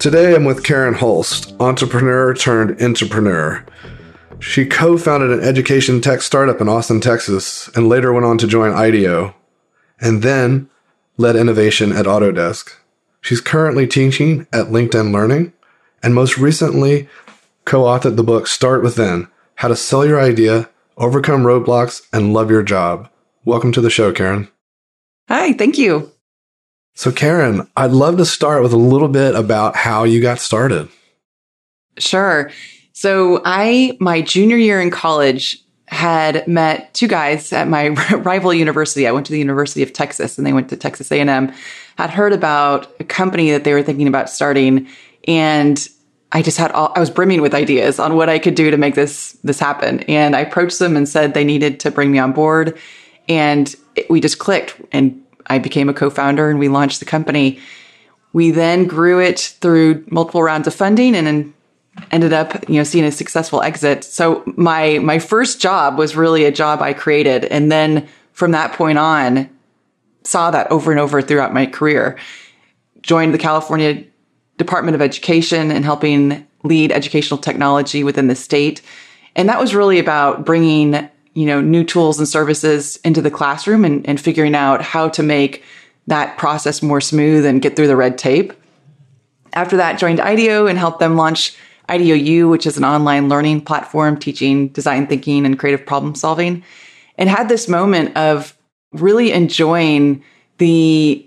Today I'm with Karen Holst, entrepreneur turned intrapreneur. She co founded an education tech startup in Austin, Texas, and later went on to join IDEO, and then led innovation at Autodesk. She's currently teaching at LinkedIn Learning, and most recently co authored the book Start Within How to Sell Your Idea, Overcome Roadblocks, and Love Your Job. Welcome to the show, Karen. Hi, thank you. So, Karen, I'd love to start with a little bit about how you got started. Sure. So I, my junior year in college, had met two guys at my rival university. I went to the University of Texas and they went to Texas A&M. Had heard about a company that they were thinking about starting and I just had all, I was brimming with ideas on what I could do to make this this happen. And I approached them and said they needed to bring me on board and it, we just clicked and I became a co-founder and we launched the company. We then grew it through multiple rounds of funding and then ended up, you know, seeing a successful exit. So my my first job was really a job I created, and then from that point on, saw that over and over throughout my career. Joined the California Department of Education and helping lead educational technology within the state, and that was really about bringing you know new tools and services into the classroom and, and figuring out how to make that process more smooth and get through the red tape. After that, joined IDEO and helped them launch IDEO U, which is an online learning platform teaching design thinking and creative problem solving, and had this moment of really enjoying the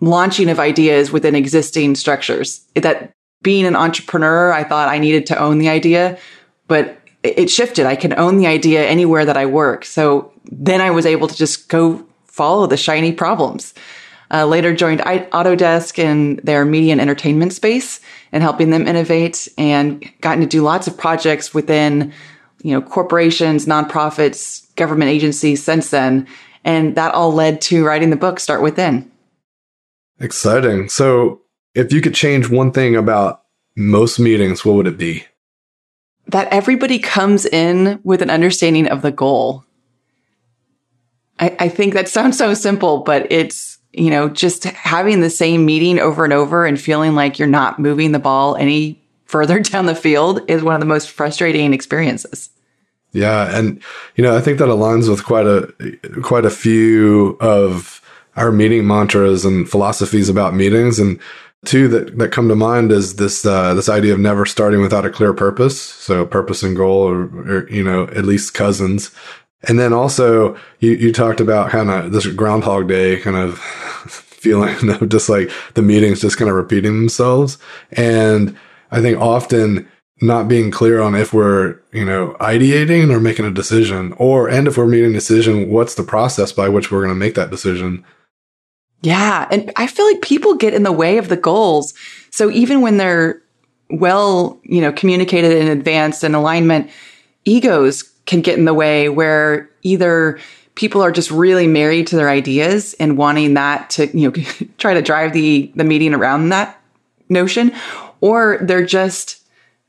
launching of ideas within existing structures. That being an entrepreneur, I thought I needed to own the idea, but it shifted. I can own the idea anywhere that I work. So then I was able to just go follow the shiny problems. Uh, later joined Autodesk in their media and entertainment space and helping them innovate and gotten to do lots of projects within, you know, corporations, nonprofits, government agencies since then. And that all led to writing the book, Start Within. Exciting. So if you could change one thing about most meetings, what would it be? That everybody comes in with an understanding of the goal. I, I think that sounds so simple, but it's you know, just having the same meeting over and over and feeling like you're not moving the ball any further down the field is one of the most frustrating experiences. Yeah, and you know, I think that aligns with quite a quite a few of our meeting mantras and philosophies about meetings and two that, that come to mind is this uh, this idea of never starting without a clear purpose so purpose and goal or, you know at least cousins and then also you, you talked about kind of this Groundhog Day kind of feeling of just like the meetings just kind of repeating themselves. And I think often not being clear on if we're, you know, ideating or making a decision or, and if we're making a decision, what's the process by which we're going to make that decision? Yeah. And I feel like people get in the way of the goals. So even when they're well, you know, communicated in advance and alignment, egos can get in the way where either people are just really married to their ideas and wanting that to, you know, try to drive the, the meeting around that notion, or they're just,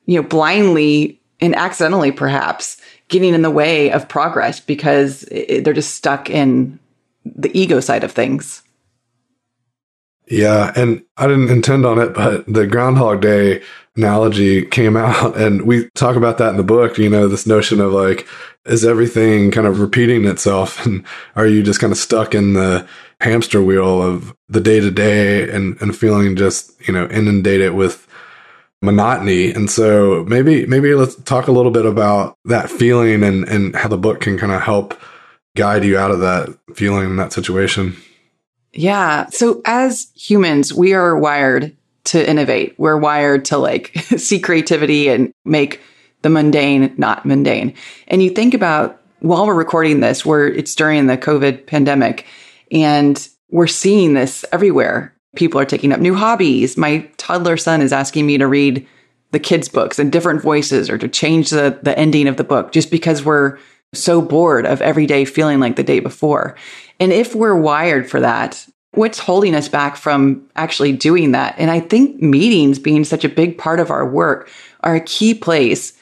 you know, blindly and accidentally perhaps getting in the way of progress because they're just stuck in the ego side of things. Yeah, and I didn't intend on it, but the Groundhog Day analogy came out, and we talk about that in the book. You know, this notion of like, is everything kind of repeating itself, and are you just kind of stuck in the hamster wheel of the day to day and and feeling just you know inundated with monotony? And so maybe maybe let's talk a little bit about that feeling and and how the book can kind of help guide you out of that feeling in that situation. Yeah. So as humans, we are wired to innovate. We're wired to like see creativity and make the mundane not mundane. And you think about while we're recording this, where it's during the COVID pandemic and we're seeing this everywhere. People are taking up new hobbies. My toddler son is asking me to read the kids' books in different voices or to change the, the ending of the book just because we're so bored of every day feeling like the day before. And if we're wired for that, what's holding us back from actually doing that? And I think meetings being such a big part of our work are a key place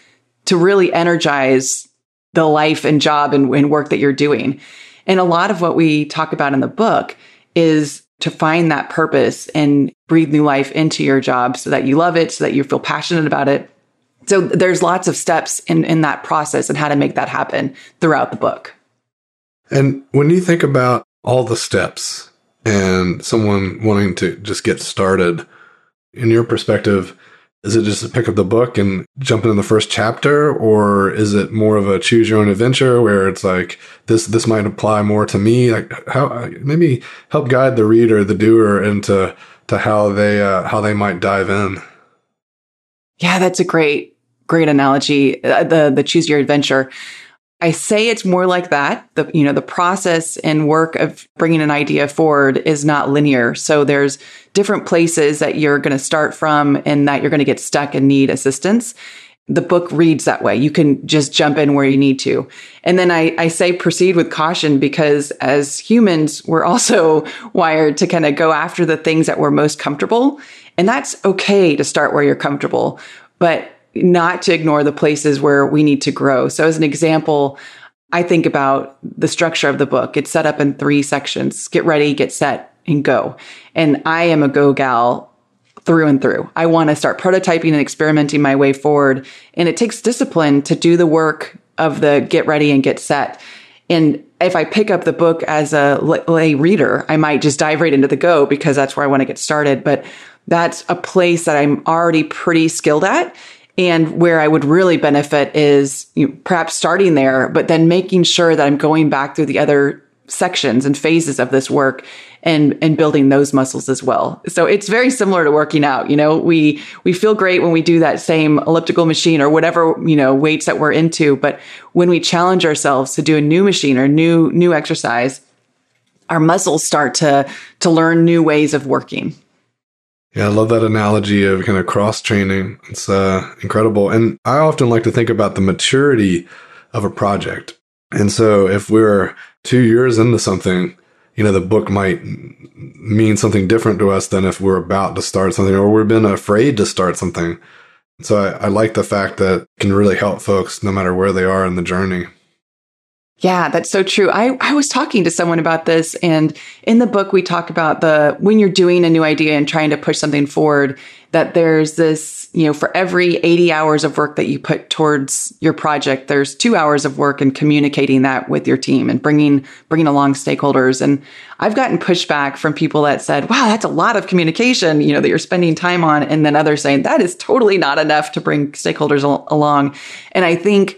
to really energize the life and job and, and work that you're doing. And a lot of what we talk about in the book is to find that purpose and breathe new life into your job so that you love it, so that you feel passionate about it. So there's lots of steps in, in that process and how to make that happen throughout the book. And when you think about all the steps and someone wanting to just get started, in your perspective, is it just to pick up the book and jump into the first chapter, or is it more of a choose your own adventure where it's like this this might apply more to me? Like how maybe help guide the reader, the doer, into to how they uh, how they might dive in. Yeah, that's a great great analogy. Uh, the the choose your adventure. I say it's more like that. The, you know, the process and work of bringing an idea forward is not linear. So there's different places that you're going to start from and that you're going to get stuck and need assistance. The book reads that way. You can just jump in where you need to. And then I, I say proceed with caution because as humans, we're also wired to kind of go after the things that we're most comfortable. And that's okay to start where you're comfortable. But not to ignore the places where we need to grow. So, as an example, I think about the structure of the book. It's set up in three sections get ready, get set, and go. And I am a go gal through and through. I want to start prototyping and experimenting my way forward. And it takes discipline to do the work of the get ready and get set. And if I pick up the book as a lay reader, I might just dive right into the go because that's where I want to get started. But that's a place that I'm already pretty skilled at. And where I would really benefit is you know, perhaps starting there, but then making sure that I'm going back through the other sections and phases of this work and and building those muscles as well. So it's very similar to working out, you know. We we feel great when we do that same elliptical machine or whatever, you know, weights that we're into, but when we challenge ourselves to do a new machine or new new exercise, our muscles start to to learn new ways of working. Yeah, I love that analogy of kind of cross training. It's uh, incredible. And I often like to think about the maturity of a project. And so if we're two years into something, you know, the book might mean something different to us than if we're about to start something or we've been afraid to start something. So I, I like the fact that can really help folks no matter where they are in the journey. Yeah, that's so true. I, I was talking to someone about this and in the book we talk about the when you're doing a new idea and trying to push something forward, that there's this, you know, for every 80 hours of work that you put towards your project, there's two hours of work in communicating that with your team and bringing, bringing along stakeholders. And I've gotten pushback from people that said, wow, that's a lot of communication, you know, that you're spending time on. And then others saying that is totally not enough to bring stakeholders al- along. And I think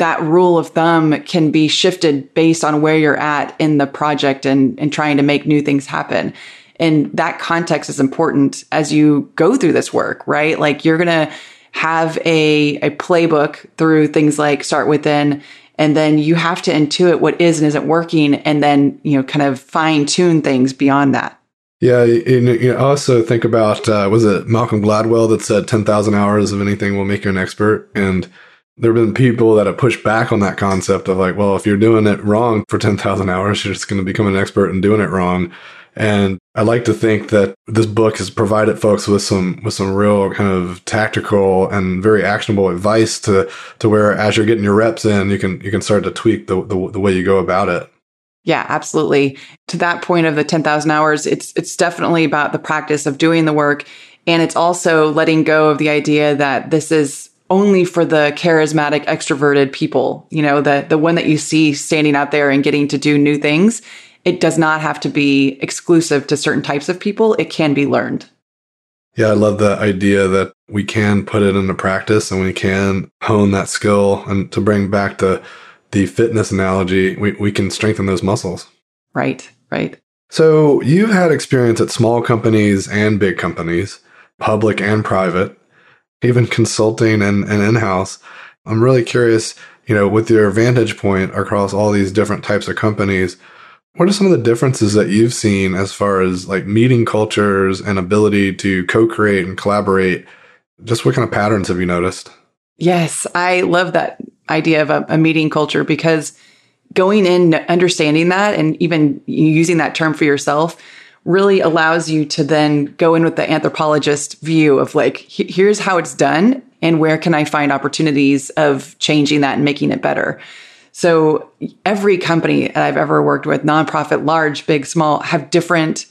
that rule of thumb can be shifted based on where you're at in the project and, and trying to make new things happen. And that context is important as you go through this work, right? Like you're going to have a, a playbook through things like start within, and then you have to intuit what is and isn't working and then, you know, kind of fine tune things beyond that. Yeah, you, also think about uh, was it Malcolm Gladwell that said ten thousand hours of anything will make you an expert, and there have been people that have pushed back on that concept of like, well, if you're doing it wrong for 10,000 hours, you're just going to become an expert in doing it wrong. And I like to think that this book has provided folks with some with some real kind of tactical and very actionable advice to to where as you're getting your reps in, you can you can start to tweak the the, the way you go about it. Yeah, absolutely. To that point of the 10,000 hours, it's it's definitely about the practice of doing the work and it's also letting go of the idea that this is only for the charismatic, extroverted people, you know, the, the one that you see standing out there and getting to do new things. It does not have to be exclusive to certain types of people. It can be learned. Yeah, I love the idea that we can put it into practice and we can hone that skill. And to bring back the the fitness analogy, we, we can strengthen those muscles. Right, right. So you've had experience at small companies and big companies, public and private even consulting and, and in-house. I'm really curious, you know, with your vantage point across all these different types of companies, What are some of the differences that you've seen as far as like meeting cultures and ability to co create and collaborate? Just what kind of patterns have you noticed? Yes, I love that idea of a, a meeting culture because going in, understanding that, and even using that term for yourself really allows you to then go in with the anthropologist view of like, here's how it's done and where can I find opportunities of changing that and making it better. So every company that I've ever worked with, nonprofit, large, big, small, have different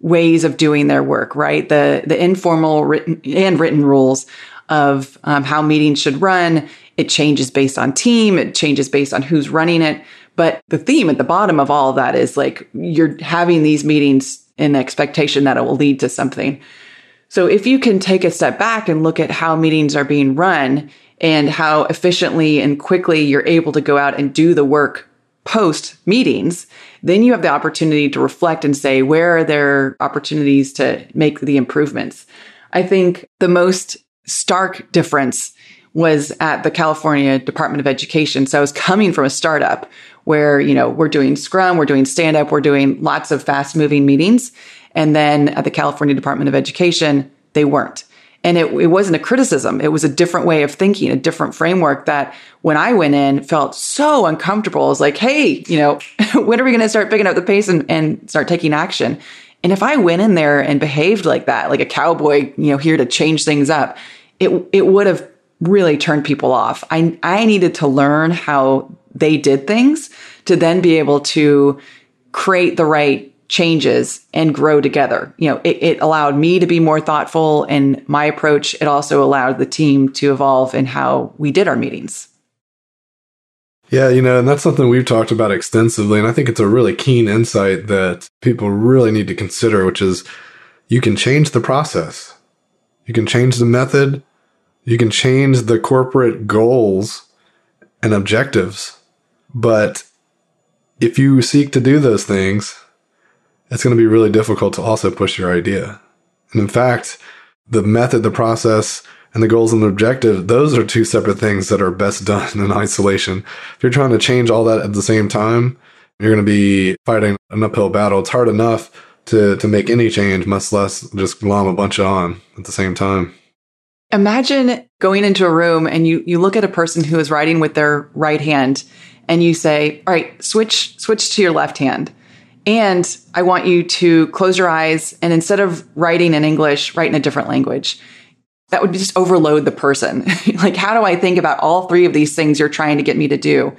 ways of doing their work, right? The the informal written and written rules of um, how meetings should run. It changes based on team. It changes based on who's running it. But the theme at the bottom of all of that is like you're having these meetings in expectation that it will lead to something. So if you can take a step back and look at how meetings are being run and how efficiently and quickly you're able to go out and do the work post meetings, then you have the opportunity to reflect and say, where are there opportunities to make the improvements? I think the most stark difference was at the California Department of Education. So I was coming from a startup where, you know, we're doing Scrum, we're doing stand up, we're doing lots of fast moving meetings. And then at the California Department of Education, they weren't. And it, it wasn't a criticism. It was a different way of thinking, a different framework that when I went in felt so uncomfortable. I was like, hey, you know, when are we going to start picking up the pace and, and start taking action? And if I went in there and behaved like that, like a cowboy, you know, here to change things up, it, it would have really turned people off. I, I needed to learn how they did things to then be able to create the right changes and grow together. You know, it, it, allowed me to be more thoughtful in my approach. It also allowed the team to evolve in how we did our meetings. Yeah, you know, and that's something we've talked about extensively. And I think it's a really keen insight that people really need to consider, which is you can change the process, you can change the method, you can change the corporate goals and objectives. But if you seek to do those things, it's going to be really difficult to also push your idea. And in fact, the method, the process, and the goals and the objective, those are two separate things that are best done in isolation. If you're trying to change all that at the same time, you're going to be fighting an uphill battle. It's hard enough to, to make any change, much less just glom a bunch on at the same time. Imagine going into a room and you, you look at a person who is writing with their right hand and you say, all right, switch, switch to your left hand. And I want you to close your eyes and instead of writing in English, write in a different language. That would just overload the person. like, how do I think about all three of these things you're trying to get me to do?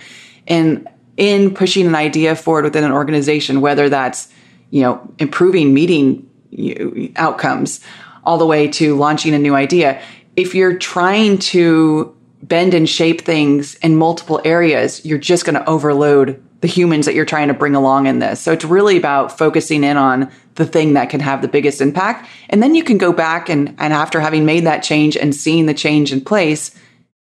And in pushing an idea forward within an organization, whether that's, you know, improving meeting outcomes all the way to launching a new idea, if you're trying to bend and shape things in multiple areas, you're just going to overload the humans that you're trying to bring along in this. So it's really about focusing in on the thing that can have the biggest impact. And then you can go back and, and after having made that change and seeing the change in place,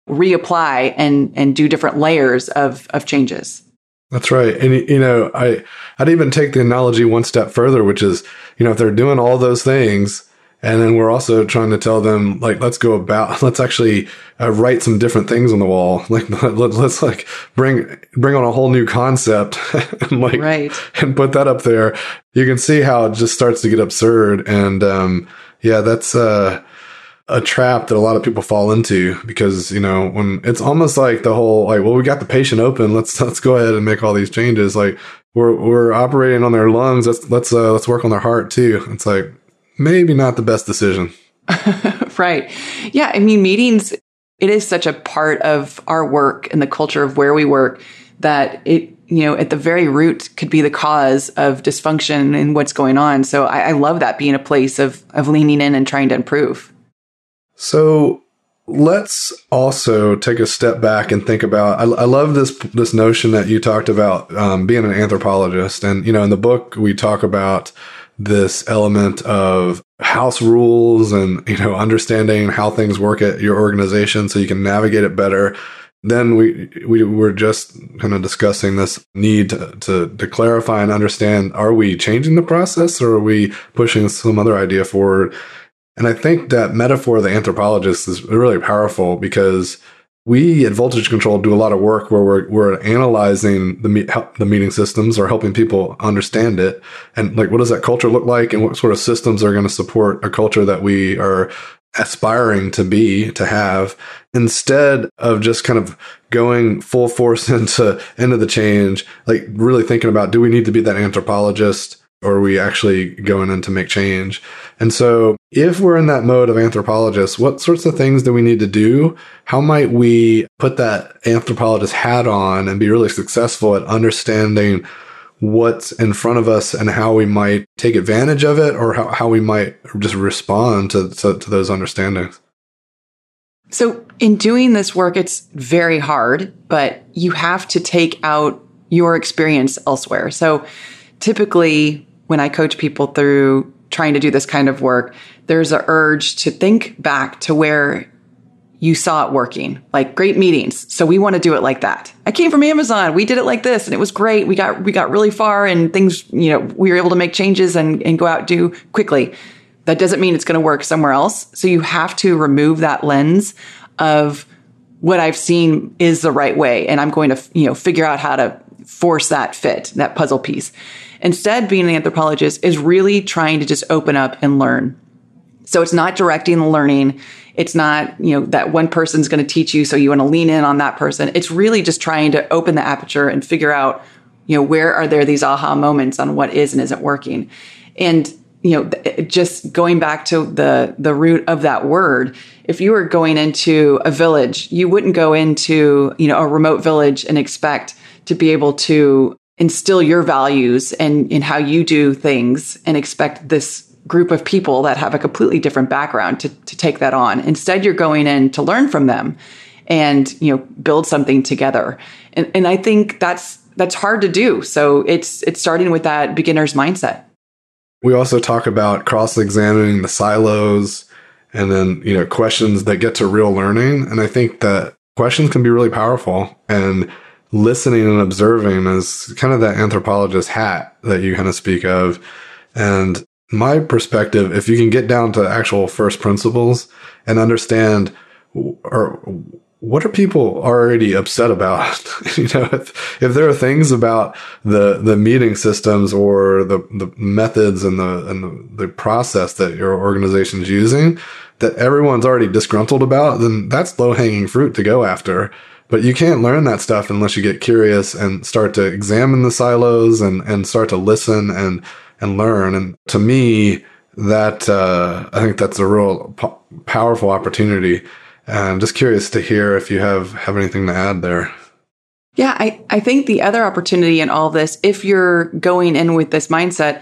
reapply and, and do different layers of, of changes. That's right. And, you know, I, I'd even take the analogy one step further, which is, you know, if they're doing all those things, and then we're also trying to tell them, like, let's go about, let's actually uh, write some different things on the wall. Like, let, us like bring, bring on a whole new concept and like, right. and put that up there. You can see how it just starts to get absurd. And, um, yeah, that's, uh, a trap that a lot of people fall into because you know when it's almost like the whole like well we got the patient open let's let's go ahead and make all these changes like we're we're operating on their lungs let's let's uh, let's work on their heart too it's like maybe not the best decision. right. Yeah. I mean, meetings, it is such a part of our work and the culture of where we work that it, you know, at the very root could be the cause of dysfunction and what's going on. So I, I love that being a place of, of leaning in and trying to improve. So let's also take a step back and think about. I, I love this this notion that you talked about um, being an anthropologist, and you know, in the book we talk about this element of house rules and you know understanding how things work at your organization so you can navigate it better. Then we we were just kind of discussing this need to, to, to clarify and understand are we changing the process or are we pushing some other idea forward? And i think that metaphor of the anthropologist is really powerful because we at Voltage Control do a lot of work where we're, we're analyzing the, the meeting systems or helping people understand it. And like, what does that culture look like? And what sort of systems are going to support a culture that we are aspiring to be, to have, instead of just kind of going full force into, into the change, like really thinking about, do we need to be that anthropologist? Are we actually going in to make change? And so, if we're in that mode of anthropologist, what sorts of things do we need to do? How might we put that anthropologist hat on and be really successful at understanding what's in front of us and how we might take advantage of it or how, how we might just respond to, to, to those understandings? So, in doing this work, it's very hard, but you have to take out your experience elsewhere. So, typically, when I coach people through trying to do this kind of work, there's a urge to think back to where you saw it working, like great meetings. So we want to do it like that. I came from Amazon. We did it like this and it was great. We got, we got really far and things, you know, we were able to make changes and, and go out do quickly. That doesn't mean it's going to work somewhere else. So you have to remove that lens of what I've seen is the right way. And I'm going to, you know, figure out how to force that fit, that puzzle piece. Instead, being an anthropologist is really trying to just open up and learn. So it's not directing the learning. It's not, you know, that one person's going to teach you. So you want to lean in on that person. It's really just trying to open the aperture and figure out, you know, where are there these aha moments on what is and isn't working. And, you know, just going back to the, the root of that word, if you were going into a village, you wouldn't go into, you know, a remote village and expect to be able to instill your values and in how you do things and expect this group of people that have a completely different background to, to take that on. Instead, you're going in to learn from them and, you know, build something together. And, and I think that's, that's hard to do. So it's, it's starting with that beginner's mindset. We also talk about cross-examining the silos and then, you know, questions that get to real learning. And I think that questions can be really powerful and listening and observing is kind of that anthropologist hat that you kind of speak of. And my perspective, if you can get down to actual first principles and understand or what are people already upset about? you know, if, if there are things about the the meeting systems or the the methods and the and the, the process that your organization is using that everyone's already disgruntled about, then that's low hanging fruit to go after. But you can't learn that stuff unless you get curious and start to examine the silos and, and start to listen and, and learn. And to me, that, uh, I think that's a real po- powerful opportunity. And I'm just curious to hear if you have, have anything to add there. Yeah, I, I think the other opportunity in all this, if you're going in with this mindset,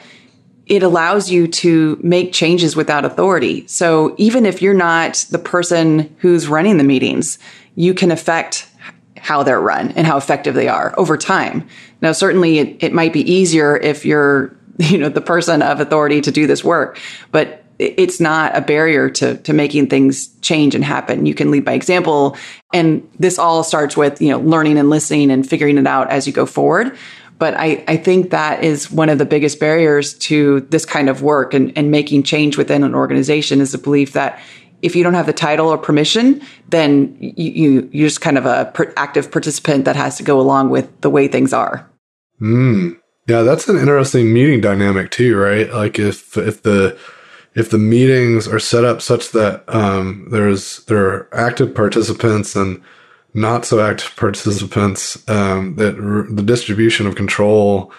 it allows you to make changes without authority. So even if you're not the person who's running the meetings, you can affect how they're run and how effective they are over time. Now, certainly it, it might be easier if you're, you know, the person of authority to do this work, but it's not a barrier to, to making things change and happen. You can lead by example. And this all starts with, you know, learning and listening and figuring it out as you go forward. But I, I think that is one of the biggest barriers to this kind of work and, and making change within an organization is the belief that if you don't have the title or permission, then you, you you're just kind of a per- active participant that has to go along with the way things are. Hmm. Yeah, that's an interesting meeting dynamic too, right? Like if if the if the meetings are set up such that um, there's there are active participants and not so active participants, um, that r- the distribution of control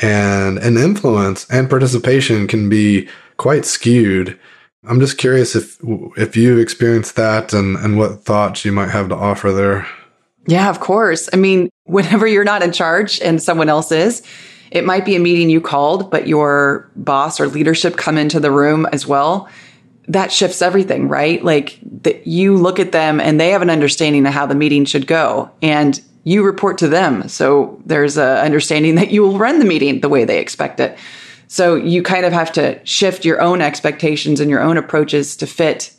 and and influence and participation can be quite skewed. I'm just curious if if you've experienced that and and what thoughts you might have to offer there. Yeah, of course. I mean, whenever you're not in charge and someone else is, it might be a meeting you called, but your boss or leadership come into the room as well. That shifts everything, right? Like that you look at them and they have an understanding of how the meeting should go and you report to them. So there's a understanding that you will run the meeting the way they expect it. So you kind of have to shift your own expectations and your own approaches to fit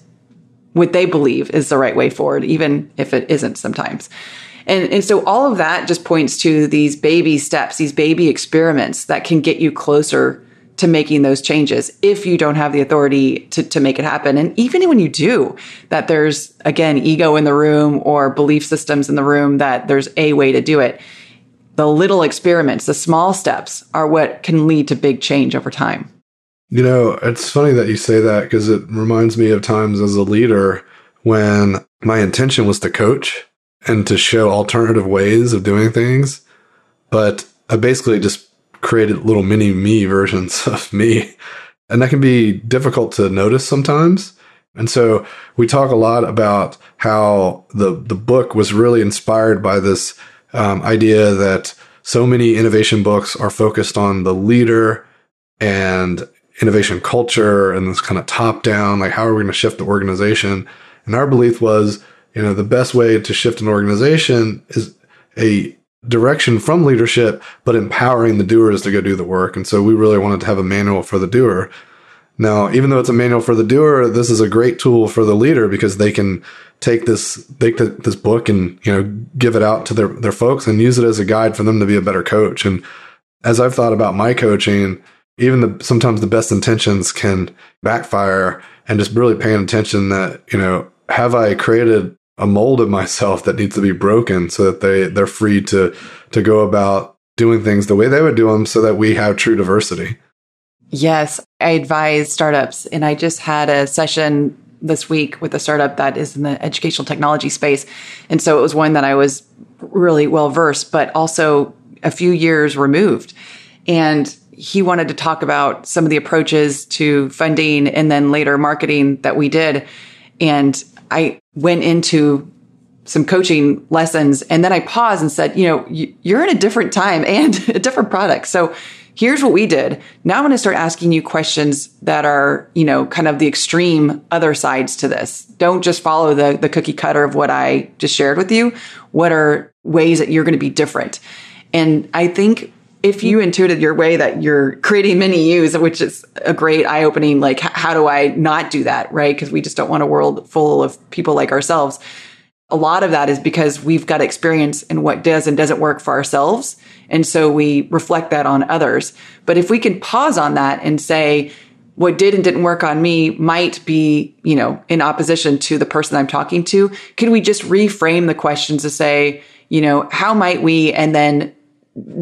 what they believe is the right way forward, even if it isn't sometimes. And, and so all of that just points to these baby steps, these baby experiments that can get you closer to making those changes if you don't have the authority to, to make it happen. And even when you do, that there's, again, ego in the room or belief systems in the room, that there's a way to do it. The little experiments, the small steps are what can lead to big change over time. You know, it's funny that you say that because it reminds me of times as a leader when my intention was to coach and to show alternative ways of doing things. But I basically just created little mini me versions of me. And that can be difficult to notice sometimes. And so we talk a lot about how the, the book was really inspired by this um, idea that so many innovation books are focused on the leader and innovation culture and this kind of top down, like how are we going to shift the organization? And our belief was, you know, the best way to shift an organization is a direction from leadership, but empowering the doers to go do the work. And so we really wanted to have a manual for the doer. Now, even though it's a manual for the doer, this is a great tool for the leader because they can take this take this book and you know give it out to their their folks and use it as a guide for them to be a better coach. And as I've thought about my coaching, even the sometimes the best intentions can backfire and just really paying attention that, you know, have I created a mold of myself that needs to be broken so that they they're free to to go about doing things the way they would do them so that we have true diversity. Yes, I advise startups and I just had a session this week with a startup that is in the educational technology space. And so it was one that I was really well versed, but also a few years removed. And he wanted to talk about some of the approaches to funding and then later marketing that we did. And I went into some coaching lessons and then I paused and said, you know, you're in a different time and a different product. So here's what we did. Now I'm going to start asking you questions that are, you know, kind of the extreme other sides to this. Don't just follow the, the cookie cutter of what I just shared with you. What are ways that you're going to be different? And I think if you intuited your way that you're creating mini yous, which is a great eye opening, like, how do I not do that? Right. Cause we just don't want a world full of people like ourselves. A lot of that is because we've got experience in what does and doesn't work for ourselves. And so we reflect that on others. But if we can pause on that and say, what did and didn't work on me might be, you know, in opposition to the person I'm talking to. Can we just reframe the questions to say, you know, how might we, and then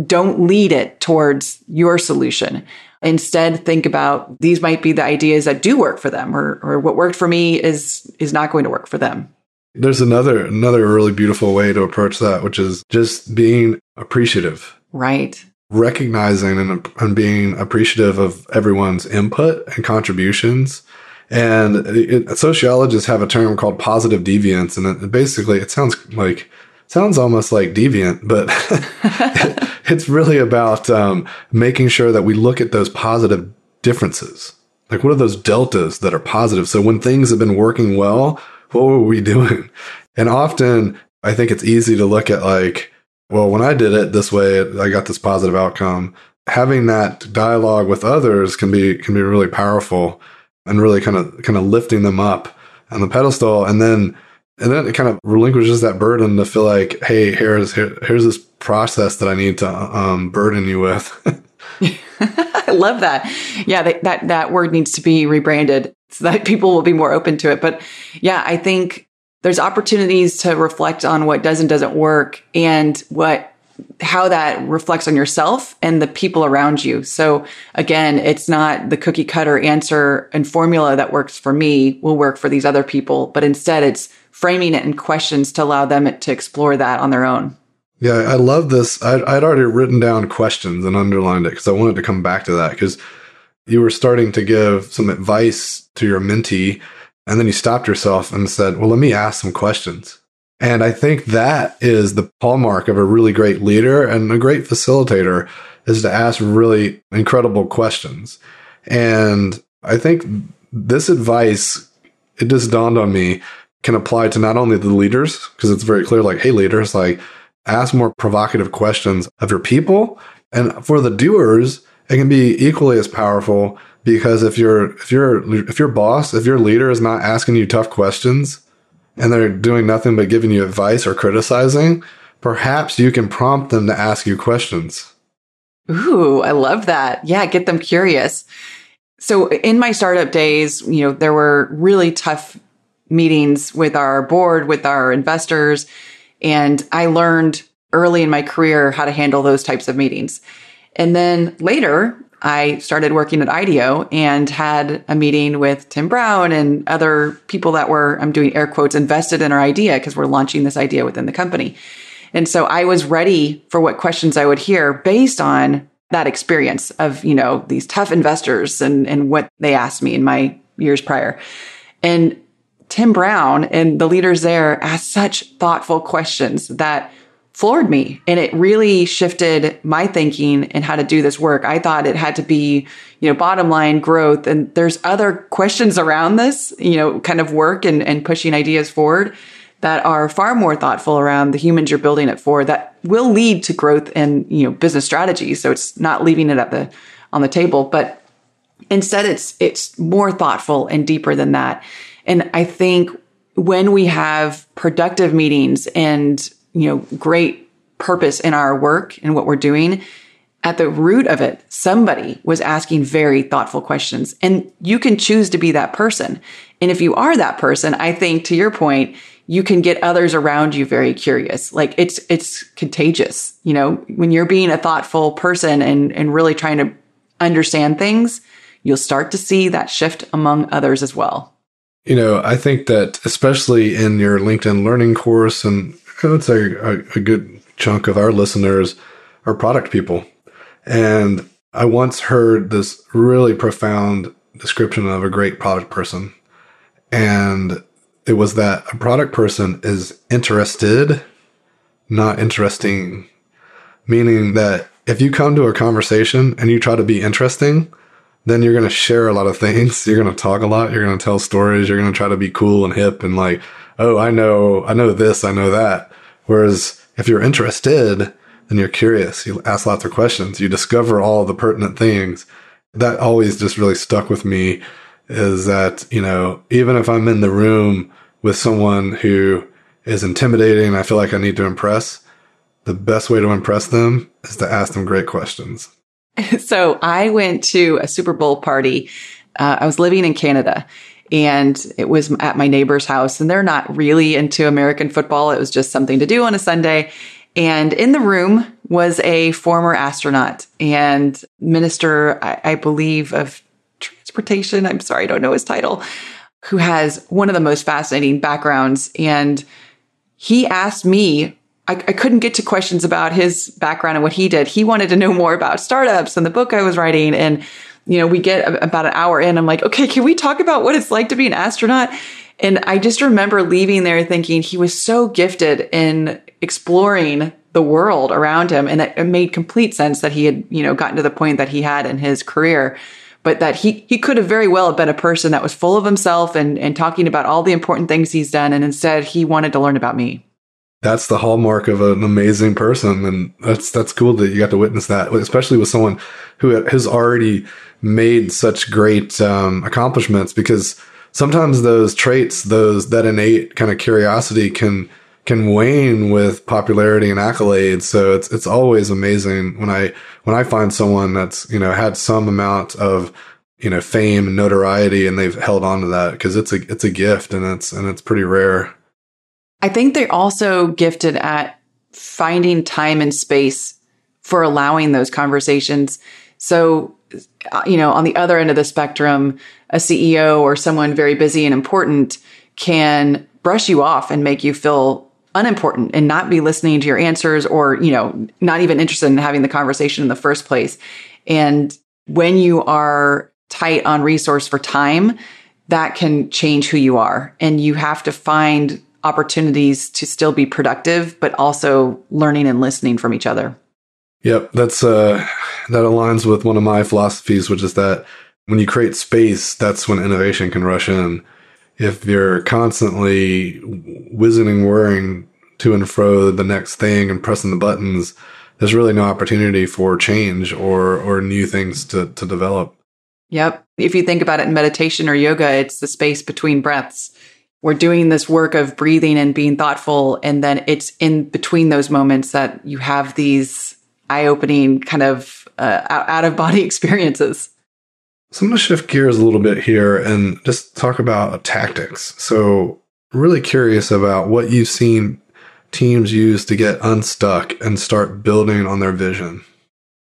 don't lead it towards your solution. Instead, think about these might be the ideas that do work for them or, or what worked for me is is not going to work for them. There's another another really beautiful way to approach that, which is just being appreciative. Right. Recognizing and, and being appreciative of everyone's input and contributions. And it, sociologists have a term called positive deviance. And it, basically, it sounds like sounds almost like deviant, but it's really about um, making sure that we look at those positive differences. Like, what are those deltas that are positive? So, when things have been working well, what were we doing? And often, I think it's easy to look at, like, well, when I did it this way, I got this positive outcome. Having that dialogue with others can be can be really powerful and really kind of kind of lifting them up on the pedestal, and then and then it kind of relinquishes that burden to feel like, hey, here's here, here's this process that I need to um, burden you with. I love that. Yeah, that, that that word needs to be rebranded so that people will be more open to it. But yeah, I think there's opportunities to reflect on what does and doesn't work and what how that reflects on yourself and the people around you. So again, it's not the cookie cutter answer and formula that works for me will work for these other people, but instead it's framing it in questions to allow them to explore that on their own. Yeah, I love this. I'd, I'd already written down questions and underlined it because I wanted to come back to that because you were starting to give some advice to your mentee and then you stopped yourself and said, well, let me ask some questions. And I think that is the hallmark of a really great leader and a great facilitator is to ask really incredible questions. And I think this advice, it just dawned on me can apply to not only the leaders, because it's very clear, like, hey, leaders, like, ask more provocative questions of your people. And for the doers, it can be equally as powerful because if you're if you're if your boss, if your leader is not asking you tough questions and they're doing nothing but giving you advice or criticizing, perhaps you can prompt them to ask you questions. Ooh, I love that. Yeah, get them curious. So in my startup days, you know, there were really tough meetings with our board, with our investors, and I learned early in my career how to handle those types of meetings. And then later, I started working at IDEO and had a meeting with Tim Brown and other people that were, I'm doing air quotes, invested in our idea because we're launching this idea within the company. And so I was ready for what questions I would hear based on that experience of, you know, these tough investors and, and what they asked me in my years prior. And Tim Brown and the leaders there asked such thoughtful questions that floored me. And it really shifted my thinking and how to do this work. I thought it had to be, you know, bottom line growth. And there's other questions around this, you know, kind of work and, and pushing ideas forward that are far more thoughtful around the humans you're building it for that will lead to growth and you know business strategy. So it's not leaving it at the on the table but instead it's it's more thoughtful and deeper than that and i think when we have productive meetings and you know great purpose in our work and what we're doing at the root of it, somebody was asking very thoughtful questions and you can choose to be that person. And if you are that person, I think to your point, you can get others around you very curious. Like it's, it's contagious. You know, when you're being a thoughtful person and, and really trying to understand things, you'll start to see that shift among others as well. You know, I think that especially in your LinkedIn learning course, and I would say a, a good chunk of our listeners are product people. And I once heard this really profound description of a great product person. And it was that a product person is interested, not interesting. Meaning that if you come to a conversation and you try to be interesting, then you're going to share a lot of things. You're going to talk a lot. You're going to tell stories. You're going to try to be cool and hip and like, oh, I know, I know this, I know that. Whereas if you're interested, then you're curious. You ask lots of questions. You discover all the pertinent things. That always just really stuck with me is that, you know, even if I'm in the room with someone who is intimidating I feel like I need to impress, the best way to impress them is to ask them great questions. So I went to a Super Bowl party. Uh, I was living in Canada and it was at my neighbor's house and they're not really into American football. It was just something to do on a Sunday. And in the room was a former astronaut and minister, I, I believe, of transportation. I'm sorry, I don't know his title who has one of the most fascinating backgrounds. And he asked me, I, I, couldn't get to questions about his background and what he did. He wanted to know more about startups and the book I was writing. And, you know, we get about an hour in. I'm like, okay, can we talk about what it's like to be an astronaut? And I just remember leaving there thinking he was so gifted in exploring the world around him. And it made complete sense that he had, you know, gotten to the point that he had in his career but that he he could have very well have been a person that was full of himself and and talking about all the important things he's done and instead he wanted to learn about me that's the hallmark of an amazing person and that's that's cool that you got to witness that especially with someone who has already made such great um, accomplishments because sometimes those traits those that innate kind of curiosity can can wane with popularity and accolades. So it's it's always amazing when I when I find someone that's you know had some amount of you know fame and notoriety and they've held on to that because it's a it's a gift and it's and it's pretty rare. I think they're also gifted at finding time and space for allowing those conversations. So, uh, you know, on the other end of the spectrum, a CEO or someone very busy and important can brush you off and make you feel unimportant and not be listening to your answers or, you know, not even interested in having the conversation in the first place. And when you are tight on resource for time, that can change who you are. And you have to find opportunities to still be productive, but also learning and listening from each other. Yep. That's, uh, that aligns with one of my philosophies, which is that when you create space, that's when innovation can rush in if you're constantly whizzing and whirring to and fro the next thing and pressing the buttons, there's really no opportunity for change or or new things to to develop. Yep. If you think about it in meditation or yoga, it's the space between breaths. We're doing this work of breathing and being thoughtful. And then it's in between those moments that you have these eye opening kind of uh, out of body experiences. So I'm going to shift gears a little bit here and just talk about tactics. So, really curious about what you've seen teams use to get unstuck and start building on their vision.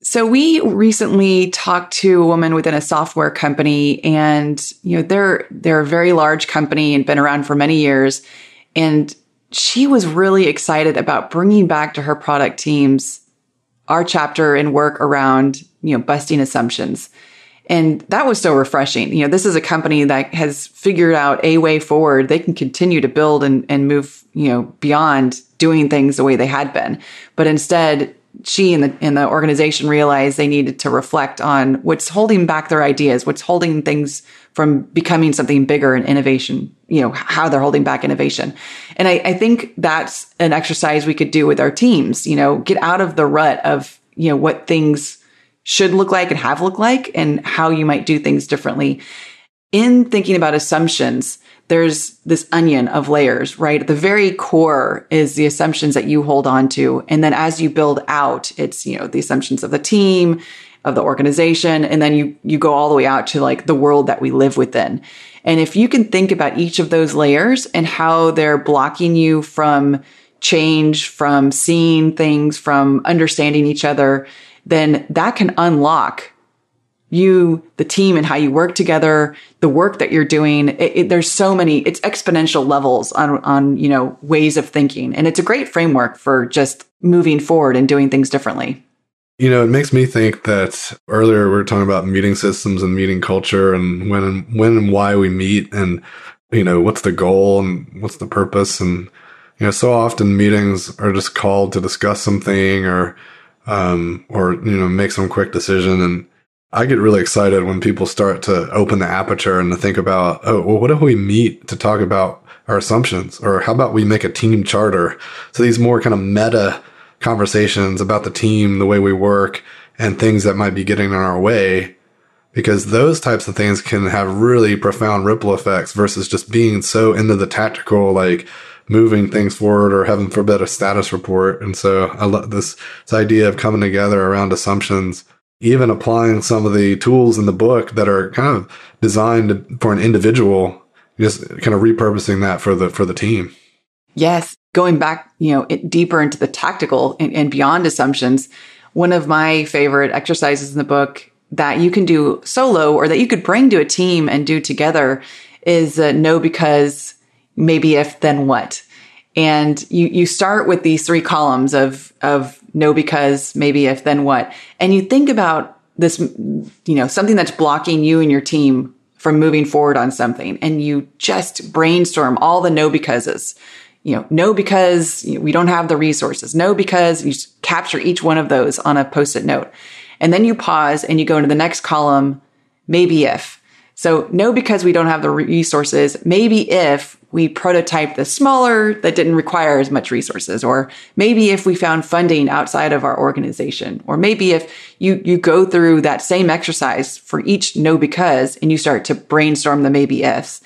So we recently talked to a woman within a software company and you know they're they're a very large company and been around for many years and she was really excited about bringing back to her product teams our chapter and work around you know busting assumptions. And that was so refreshing. You know, this is a company that has figured out a way forward. They can continue to build and, and move, you know, beyond doing things the way they had been. But instead, she and the, and the organization realized they needed to reflect on what's holding back their ideas, what's holding things from becoming something bigger in innovation, you know, how they're holding back innovation. And I, I think that's an exercise we could do with our teams, you know, get out of the rut of, you know, what things should look like and have looked like and how you might do things differently. In thinking about assumptions, there's this onion of layers, right? The very core is the assumptions that you hold on to. And then as you build out, it's, you know, the assumptions of the team, of the organization, and then you, you go all the way out to like the world that we live within. And if you can think about each of those layers and how they're blocking you from change, from seeing things, from understanding each other, then that can unlock you, the team, and how you work together, the work that you're doing. It, it, there's so many, it's exponential levels on, on, you know, ways of thinking. And it's a great framework for just moving forward and doing things differently. You know, it makes me think that earlier we were talking about meeting systems and meeting culture and when and when and why we meet and, you know, what's the goal and what's the purpose. And, you know, so often meetings are just called to discuss something or, um, or, you know, make some quick decision. And I get really excited when people start to open the aperture and to think about, oh, well, what if we meet to talk about our assumptions? Or how about we make a team charter? So these more kind of meta conversations about the team, the way we work, and things that might be getting in our way. Because those types of things can have really profound ripple effects versus just being so into the tactical, like moving things forward or heaven forbid a status report. And so I love this, this idea of coming together around assumptions, even applying some of the tools in the book that are kind of designed for an individual, just kind of repurposing that for the, for the team. Yes. Going back, you know, deeper into the tactical and, and beyond assumptions. One of my favorite exercises in the book that you can do solo or that you could bring to a team and do together is uh, know because maybe if then what and you you start with these three columns of of no because maybe if then what? And you think about this you know something that's blocking you and your team from moving forward on something and you just brainstorm all the no becauses you know no because we don't have the resources. No because you capture each one of those on a post-it note. And then you pause and you go into the next column maybe if so no because we don't have the resources. Maybe if we prototyped the smaller that didn't require as much resources or maybe if we found funding outside of our organization or maybe if you you go through that same exercise for each no because and you start to brainstorm the maybe ifs.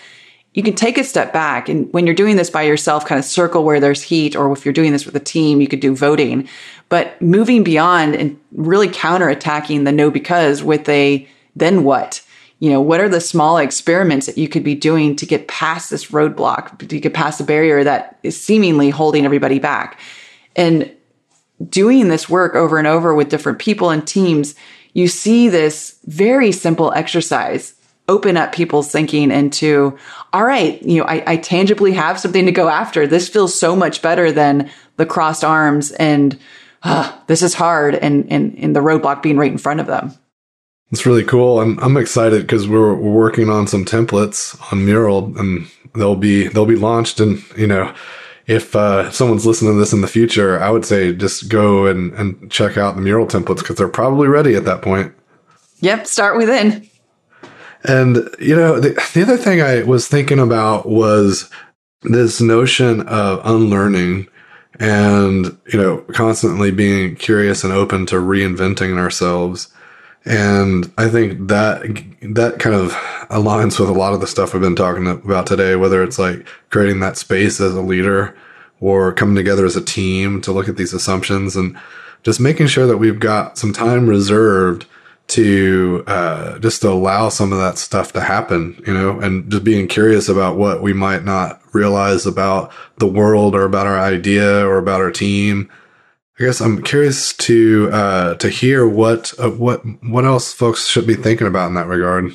You can take a step back and when you're doing this by yourself kind of circle where there's heat or if you're doing this with a team you could do voting. But moving beyond and really counterattacking the no because with a then what you know, what are the small experiments that you could be doing to get past this roadblock, to get past the barrier that is seemingly holding everybody back? And doing this work over and over with different people and teams, you see this very simple exercise open up people's thinking into, all right, you know, I, I tangibly have something to go after. This feels so much better than the crossed arms and uh, this is hard and, and, and the roadblock being right in front of them. It's really cool. I'm I'm excited because we're, we're working on some templates on Mural, and they'll be they'll be launched. And you know, if uh, someone's listening to this in the future, I would say just go and and check out the Mural templates because they're probably ready at that point. Yep, start within. And you know, the, the other thing I was thinking about was this notion of unlearning and you know constantly being curious and open to reinventing ourselves and I think that that kind of aligns with a lot of the stuff we've been talking about today, whether it's like creating that space as a leader or coming together as a team to look at these assumptions. And just making sure that we've got some time reserved to uh, just to allow some of that stuff to happen, you know, and just being curious about what we might not realize about the world or about our idea or about our team. I guess I'm curious to uh, to hear what uh, what what else folks should be thinking about in that regard.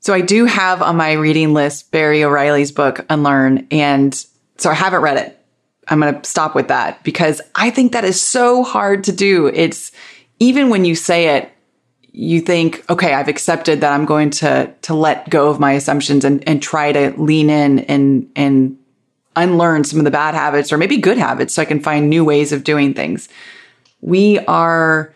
So I do have on my reading list Barry O'Reilly's book Unlearn, and so I haven't read it. I'm going to stop with that because I think that is so hard to do. It's even when you say it, you think, okay, I've accepted that I'm going to to let go of my assumptions and and try to lean in and and unlearn some of the bad habits or maybe good habits so I can find new ways of doing things. We are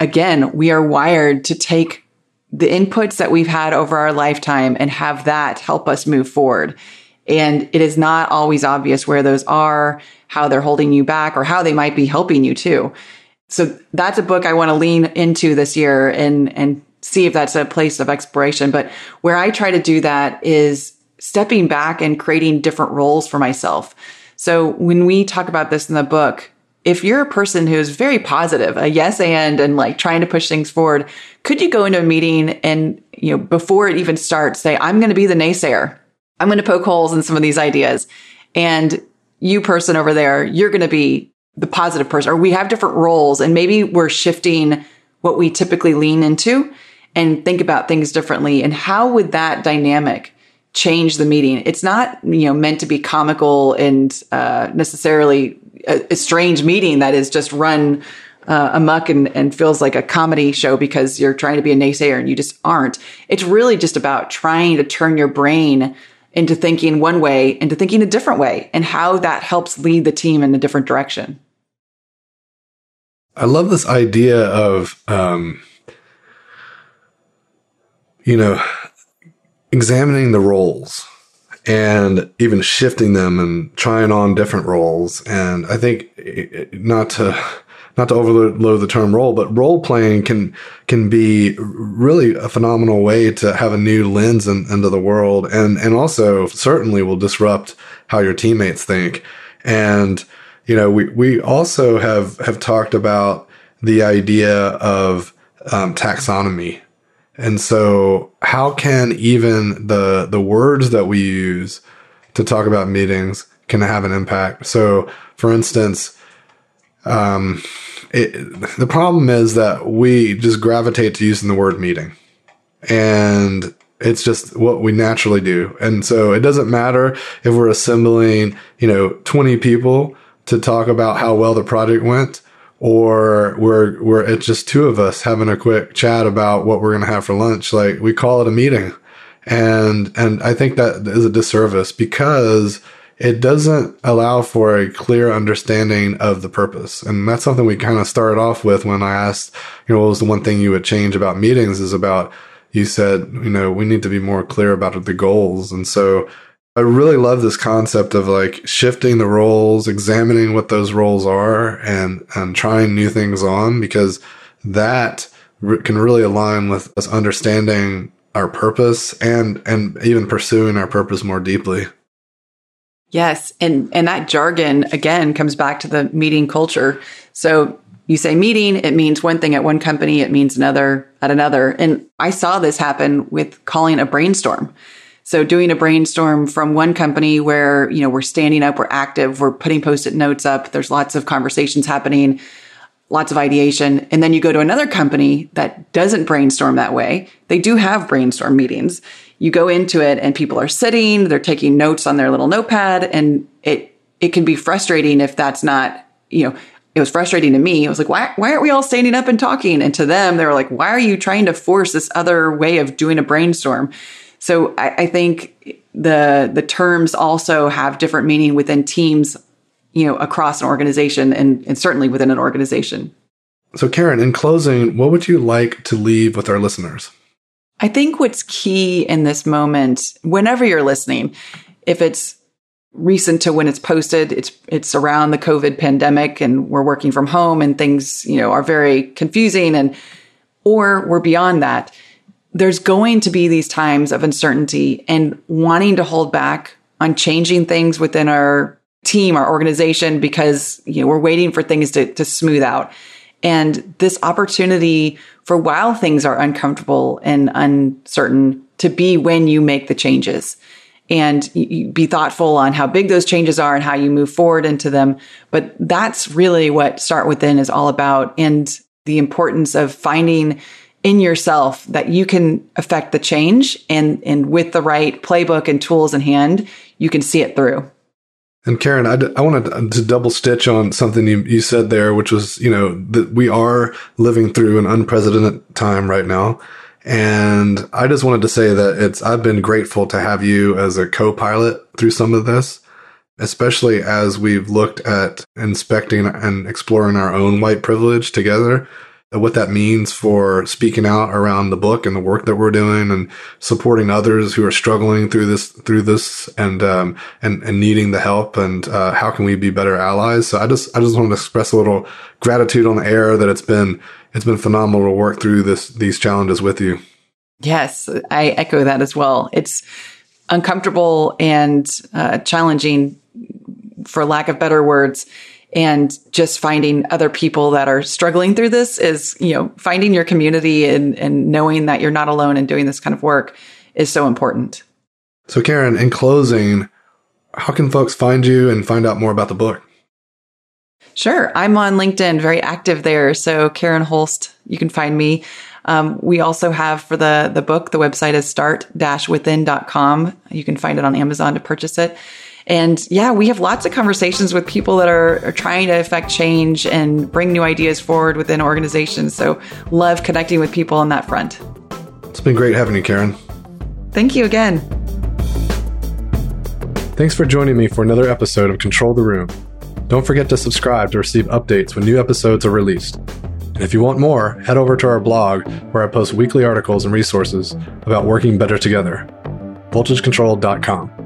again, we are wired to take the inputs that we've had over our lifetime and have that help us move forward. And it is not always obvious where those are, how they're holding you back or how they might be helping you too. So that's a book I want to lean into this year and, and see if that's a place of exploration. But where I try to do that is stepping back and creating different roles for myself. So when we talk about this in the book, if you're a person who's very positive, a yes and and like trying to push things forward, could you go into a meeting and, you know, before it even starts, say, I'm going to be the naysayer. I'm going to poke holes in some of these ideas. And you person over there, you're going to be the positive person, or we have different roles and maybe we're shifting what we typically lean into and think about things differently. And how would that dynamic change the meeting? It's not, you know, meant to be comical and uh, necessarily a, a, strange meeting that is just run uh, amuck and, and feels like a comedy show because you're trying to be a naysayer and you just aren't. It's really just about trying to turn your brain into thinking one way into thinking a different way and how that helps lead the team in a different direction. I love this idea of, um, you know, examining the roles and even shifting them and trying on different roles. And I think not to, not to overload the term role, but role playing can, can be really a phenomenal way to have a new lens in, into the world. And, and also certainly will disrupt how your teammates think. And, you know, we, we also have, have talked about the idea of um, taxonomy. And so how can even the, the words that we use to talk about meetings can have an impact? So for instance, um, it, the problem is that we just gravitate to using the word meeting and it's just what we naturally do. And so it doesn't matter if we're assembling, you know, 20 people to talk about how well the project went or we're we're it's just two of us having a quick chat about what we're going to have for lunch. Like we call it a meeting. And and i think that is a disservice because it doesn't allow for a clear understanding of the purpose. And that's something we kind of started off with when i asked you know what was the one thing you would change about meetings is about you said you know we need to be more clear about the goals. And so I really love this concept of like shifting the roles, examining what those roles are and, and trying new things on because that re- can really align with us understanding our purpose and, and even pursuing our purpose more deeply. Yes. And, and that jargon again comes back to the meeting culture. So you say meeting, it means one thing at one company, it means another at another. And I saw this happen with calling a brainstorm. So doing a brainstorm from one company where, you know, we're standing up, we're active, we're putting post-it notes up, there's lots of conversations happening, lots of ideation. And then you go to another company that doesn't brainstorm that way. They do have brainstorm meetings. You go into it and people are sitting, they're taking notes on their little notepad and it it can be frustrating if that's not, you know, it was frustrating to me. It was like, why, why aren't we all standing up and talking? And to them, they were like, why are you trying to force this other way of doing a brainstorm? So I, I think the the terms also have different meaning within teams, you know, across an organization and, and certainly within an organization. So Karen, in closing, what would you like to leave with our listeners? I think what's key in this moment, whenever you're listening, if it's recent to when it's posted, it's it's around the COVID pandemic and we're working from home and things, you know, are very confusing and or we're beyond that there's going to be these times of uncertainty and wanting to hold back on changing things within our team, our organization, because you know we're waiting for things to, to smooth out. And this opportunity for while things are uncomfortable and uncertain to be when you make the changes and be thoughtful on how big those changes are and how you move forward into them. But that's really what Start Within is all about. And the importance of finding in yourself that you can affect the change and, and with the right playbook and tools in hand, you can see it through. And Karen, I, d- I wanted to double stitch on something you, you said there, which was, you know, that we are living through an unprecedented time right now. And I just wanted to say that it's, I've been grateful to have you as a co-pilot through some of this, especially as we've looked at inspecting and exploring our own white privilege together what that means for speaking out around the book and the work that we're doing and supporting others who are struggling through this through this and um, and and needing the help and uh, how can we be better allies? So i just i just want to express a little gratitude on the air that it's been it's been phenomenal to work through this these challenges with you. Yes i echo that as well. It's uncomfortable and uh, challenging for lack of better words and just finding other people that are struggling through this is, you know, finding your community and, and knowing that you're not alone in doing this kind of work is so important. So, Karen, in closing, how can folks find you and find out more about the book? Sure. I'm on LinkedIn, very active there. So, Karen Holst, you can find me. Um, we also have for the, the book, the website is start within.com. You can find it on Amazon to purchase it. And yeah, we have lots of conversations with people that are, are trying to affect change and bring new ideas forward within organizations. So love connecting with people on that front. It's been great having you, Karen. Thank you again. Thanks for joining me for another episode of Control the Room. Don't forget to subscribe to receive updates when new episodes are released. And if you want more, head over to our blog where I post weekly articles and resources about working better together. VoltageControl.com.